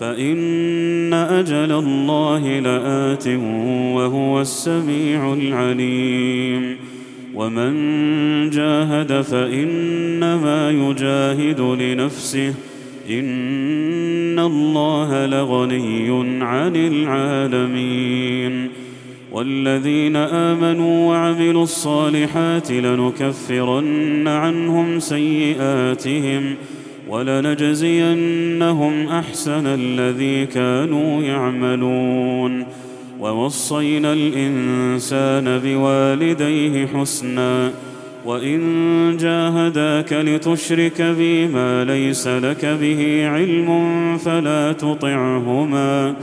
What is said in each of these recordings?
فإن أجل الله لآت وهو السميع العليم. ومن جاهد فإنما يجاهد لنفسه. إن الله لغني عن العالمين. والذين آمنوا وعملوا الصالحات لنكفرن عنهم سيئاتهم. ولنجزينهم أحسن الذي كانوا يعملون ووصينا الإنسان بوالديه حسنا وإن جاهداك لتشرك بي ما ليس لك به علم فلا تطعهما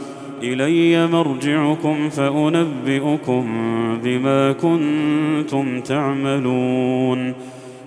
إلي مرجعكم فأنبئكم بما كنتم تعملون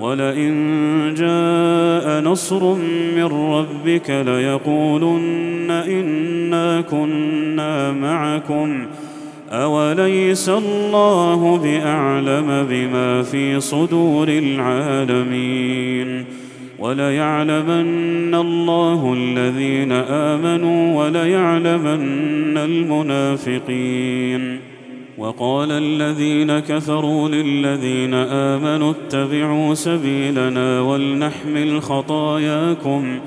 ولئن جاء نصر من ربك ليقولن إنا كنا معكم أوليس الله بأعلم بما في صدور العالمين وليعلمن الله الذين آمنوا وليعلمن المنافقين وقال الذين كفروا للذين آمنوا اتبعوا سبيلنا ولنحمل خطاياكم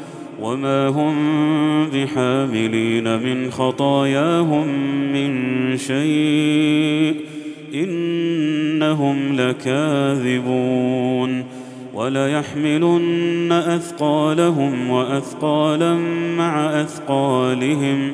وما هم بحاملين من خطاياهم من شيء إنهم لكاذبون وليحملن أثقالهم وأثقالا مع أثقالهم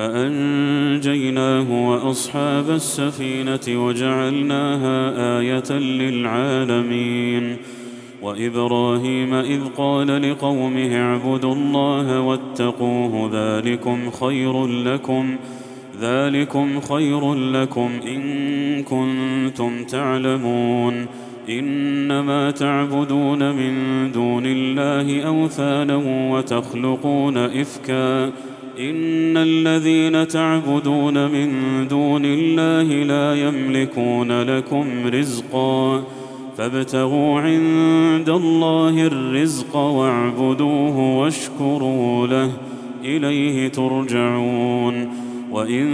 فأنجيناه وأصحاب السفينة وجعلناها آية للعالمين. وإبراهيم إذ قال لقومه اعبدوا الله واتقوه ذلكم خير لكم ذلكم خير لكم إن كنتم تعلمون. إنما تعبدون من دون الله أوثانا وتخلقون إفكا. إن الذين تعبدون من دون الله لا يملكون لكم رزقا فابتغوا عند الله الرزق واعبدوه واشكروا له إليه ترجعون وإن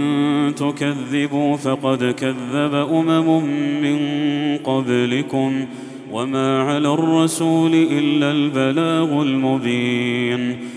تكذبوا فقد كذب أمم من قبلكم وما على الرسول إلا البلاغ المبين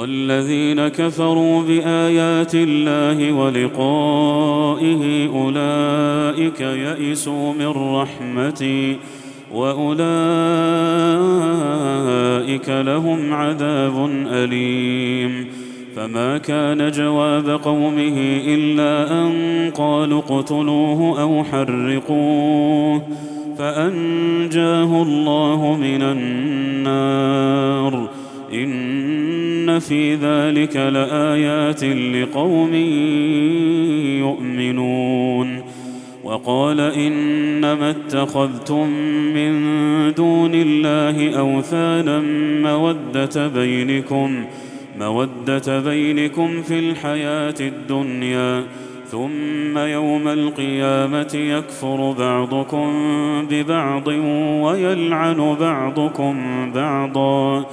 والذين كفروا بآيات الله ولقائه أولئك يئسوا من رحمتي وأولئك لهم عذاب أليم. فما كان جواب قومه إلا أن قالوا اقتلوه أو حرقوه فأنجاه الله من النار. ان في ذلك لآيات لقوم يؤمنون. وقال إنما اتخذتم من دون الله أوثانا مودة بينكم مودة بينكم في الحياة الدنيا ثم يوم القيامة يكفر بعضكم ببعض ويلعن بعضكم بعضا.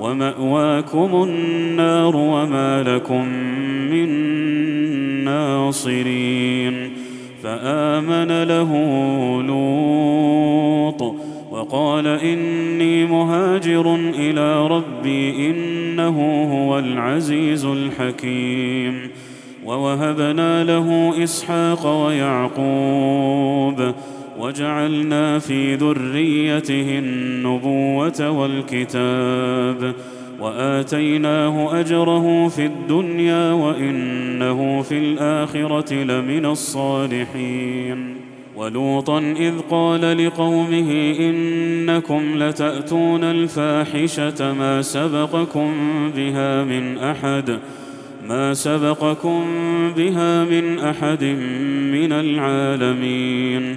ومأواكم النار وما لكم من ناصرين. فآمن له لوط وقال إني مهاجر إلى ربي إنه هو العزيز الحكيم. ووهبنا له إسحاق ويعقوب وجعلنا في ذريته النبوة والكتاب وآتيناه أجره في الدنيا وإنه في الآخرة لمن الصالحين ولوطا إذ قال لقومه إنكم لتأتون الفاحشة ما سبقكم بها من أحد ما سبقكم بها من أحد من العالمين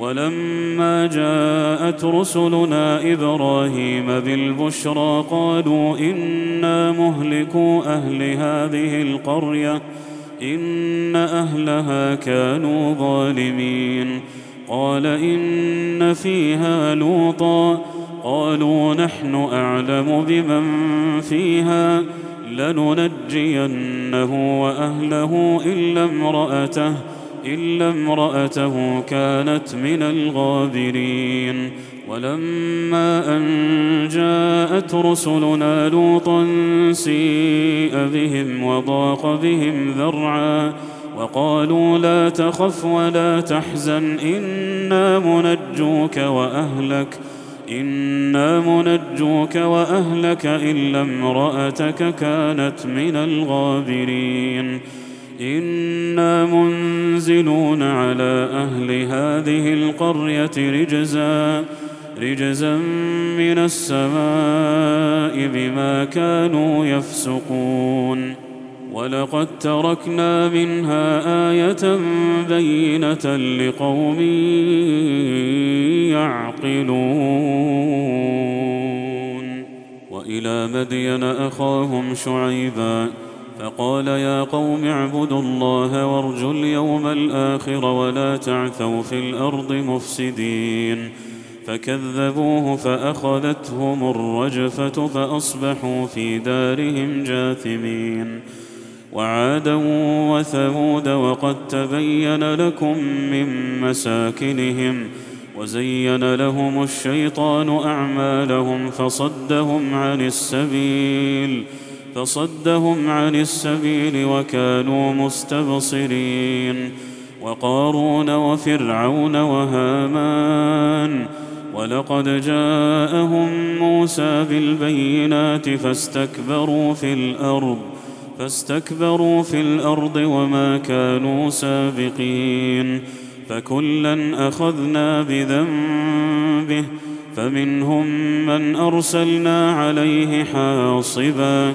ولما جاءت رسلنا إبراهيم بالبشرى قالوا إنا مهلكو أهل هذه القرية إن أهلها كانوا ظالمين. قال إن فيها لوطا قالوا نحن أعلم بمن فيها لننجينه وأهله إلا امرأته. إلا امرأته كانت من الغابرين. ولما أن جاءت رسلنا لوطا سيء بهم وضاق بهم ذرعا وقالوا لا تخف ولا تحزن إنا منجوك وأهلك إنا منجوك وأهلك إلا امرأتك كانت من الغابرين. أنا منزلون على أهل هذه القريه رجزا رجزا من السماء بما كانوا يفسقون. ولقد تركنا منها إيه بينه لقوم يعقلون. والى مدين اخاهم شعيبا فقال يا قوم اعبدوا الله وارجوا اليوم الآخر ولا تعثوا في الأرض مفسدين. فكذبوه فأخذتهم الرجفة فأصبحوا في دارهم جاثمين. وعادا وثمود وقد تبين لكم من مساكنهم وزين لهم الشيطان أعمالهم فصدهم عن السبيل. فصدهم عن السبيل وكانوا مستبصرين وقارون وفرعون وهامان ولقد جاءهم موسى بالبينات فاستكبروا في الأرض فاستكبروا في الأرض وما كانوا سابقين فكلا أخذنا بذنبه فمنهم من أرسلنا عليه حاصبا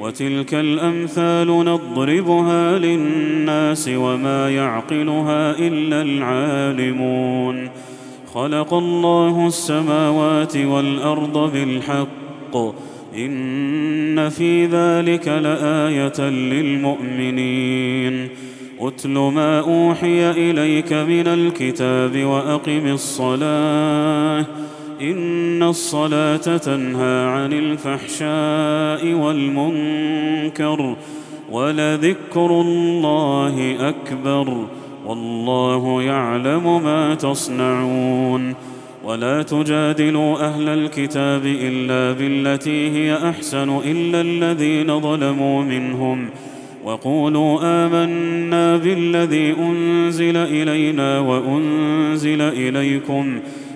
وتلك الأمثال نضربها للناس وما يعقلها إلا العالمون. خلق الله السماوات والأرض بالحق. إن في ذلك لآية للمؤمنين. اتل ما أوحي إليك من الكتاب وأقم الصلاة. إن الصلاة تنهى عن الفحشاء والمنكر ولذكر الله أكبر والله يعلم ما تصنعون ولا تجادلوا أهل الكتاب إلا بالتي هي أحسن إلا الذين ظلموا منهم وقولوا آمنا بالذي أنزل إلينا وأنزل إليكم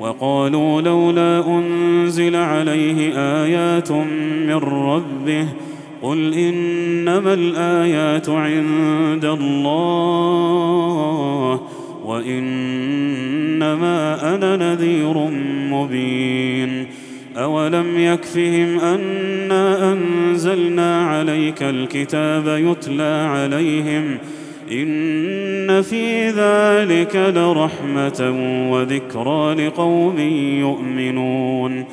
وقالوا لولا أنزل عليه آيات من ربه قل إنما الآيات عند الله وإنما أنا نذير مبين أولم يكفهم أنا أنزلنا عليك الكتاب يتلى عليهم إن في ذلك لرحمة وذكرى لقوم يؤمنون.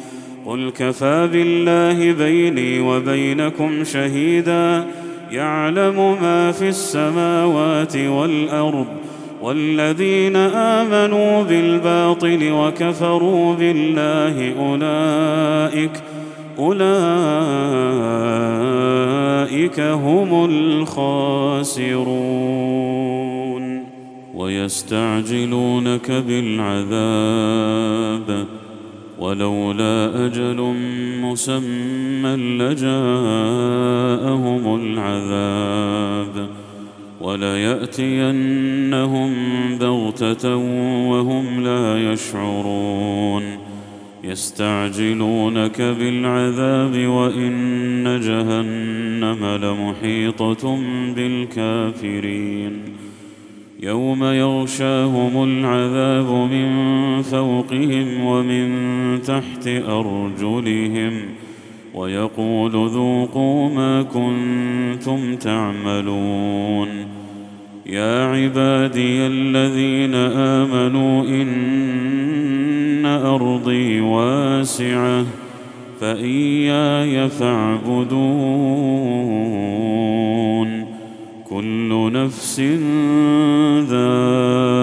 قل كفى بالله بيني وبينكم شهيدا. يعلم ما في السماوات والأرض والذين آمنوا بالباطل وكفروا بالله أولئك أولئك هم الخاسرون ويستعجلونك بالعذاب ولولا أجل مسمى لجاءهم العذاب وليأتينهم بغتة وهم لا يشعرون يستعجلونك بالعذاب وإن جهنم لمحيطة بالكافرين. يوم يغشاهم العذاب من فوقهم ومن تحت أرجلهم ويقول ذوقوا ما كنتم تعملون. يا عبادي الذين آمنوا إن أرضي واسعة فإياي فاعبدون. كل نفس ذائقة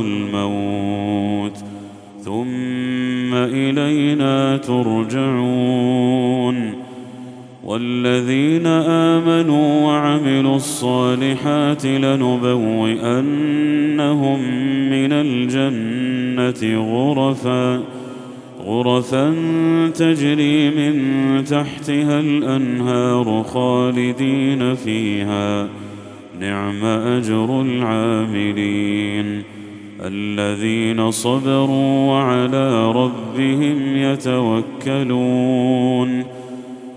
الموت ثم إلينا ترجعون. والذين آمنوا وعملوا الصالحات لنبوئنهم من الجنة غرفا غرفا تجري من تحتها الأنهار خالدين فيها. نعم أجر العاملين. الذين صبروا وعلى ربهم يتوكلون.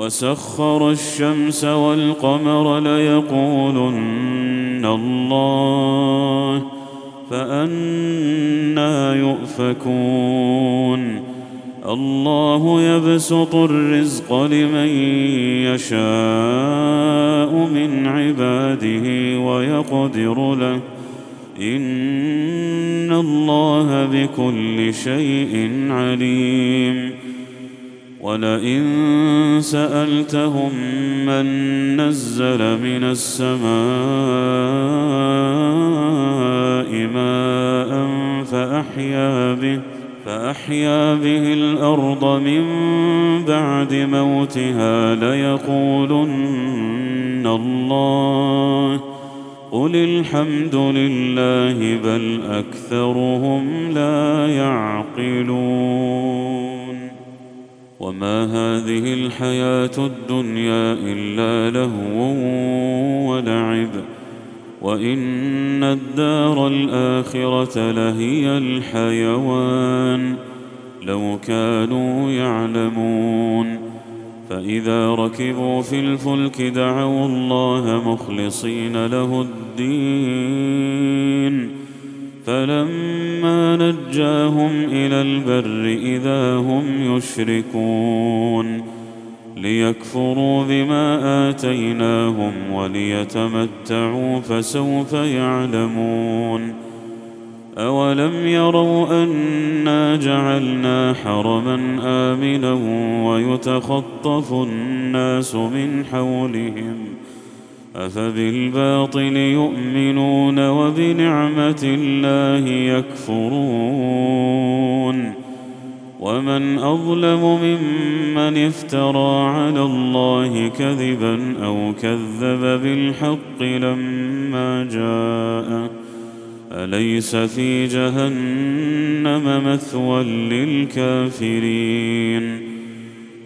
وسخر الشمس والقمر ليقولن الله فأنا يؤفكون. الله يبسط الرزق لمن يشاء من عباده ويقدر له. إن الله بكل شيء عليم. ولئن سألتهم من نزل من السماء ماء فأحيا به فأحيا به الأرض من بعد موتها ليقولن الله قل الحمد لله بل أكثرهم لا يعقلون وما هذه الحياة الدنيا إلا لهو ولعب وان الدار الاخره لهي الحيوان لو كانوا يعلمون فاذا ركبوا في الفلك دعوا الله مخلصين له الدين فلما نجاهم إلى البر إذا هم يشركون ليكفروا بما آتيناهم وليتمتعوا فسوف يعلمون أولم يروا أنا جعلنا حرما آمنا ويتخطف الناس من حولهم افبالباطل يؤمنون وبنعمة الله يكفرون ومن أظلم ممن افترى على الله كذبا أو كذب بالحق لما جاء. أليس في جهنم مثوى للكافرين؟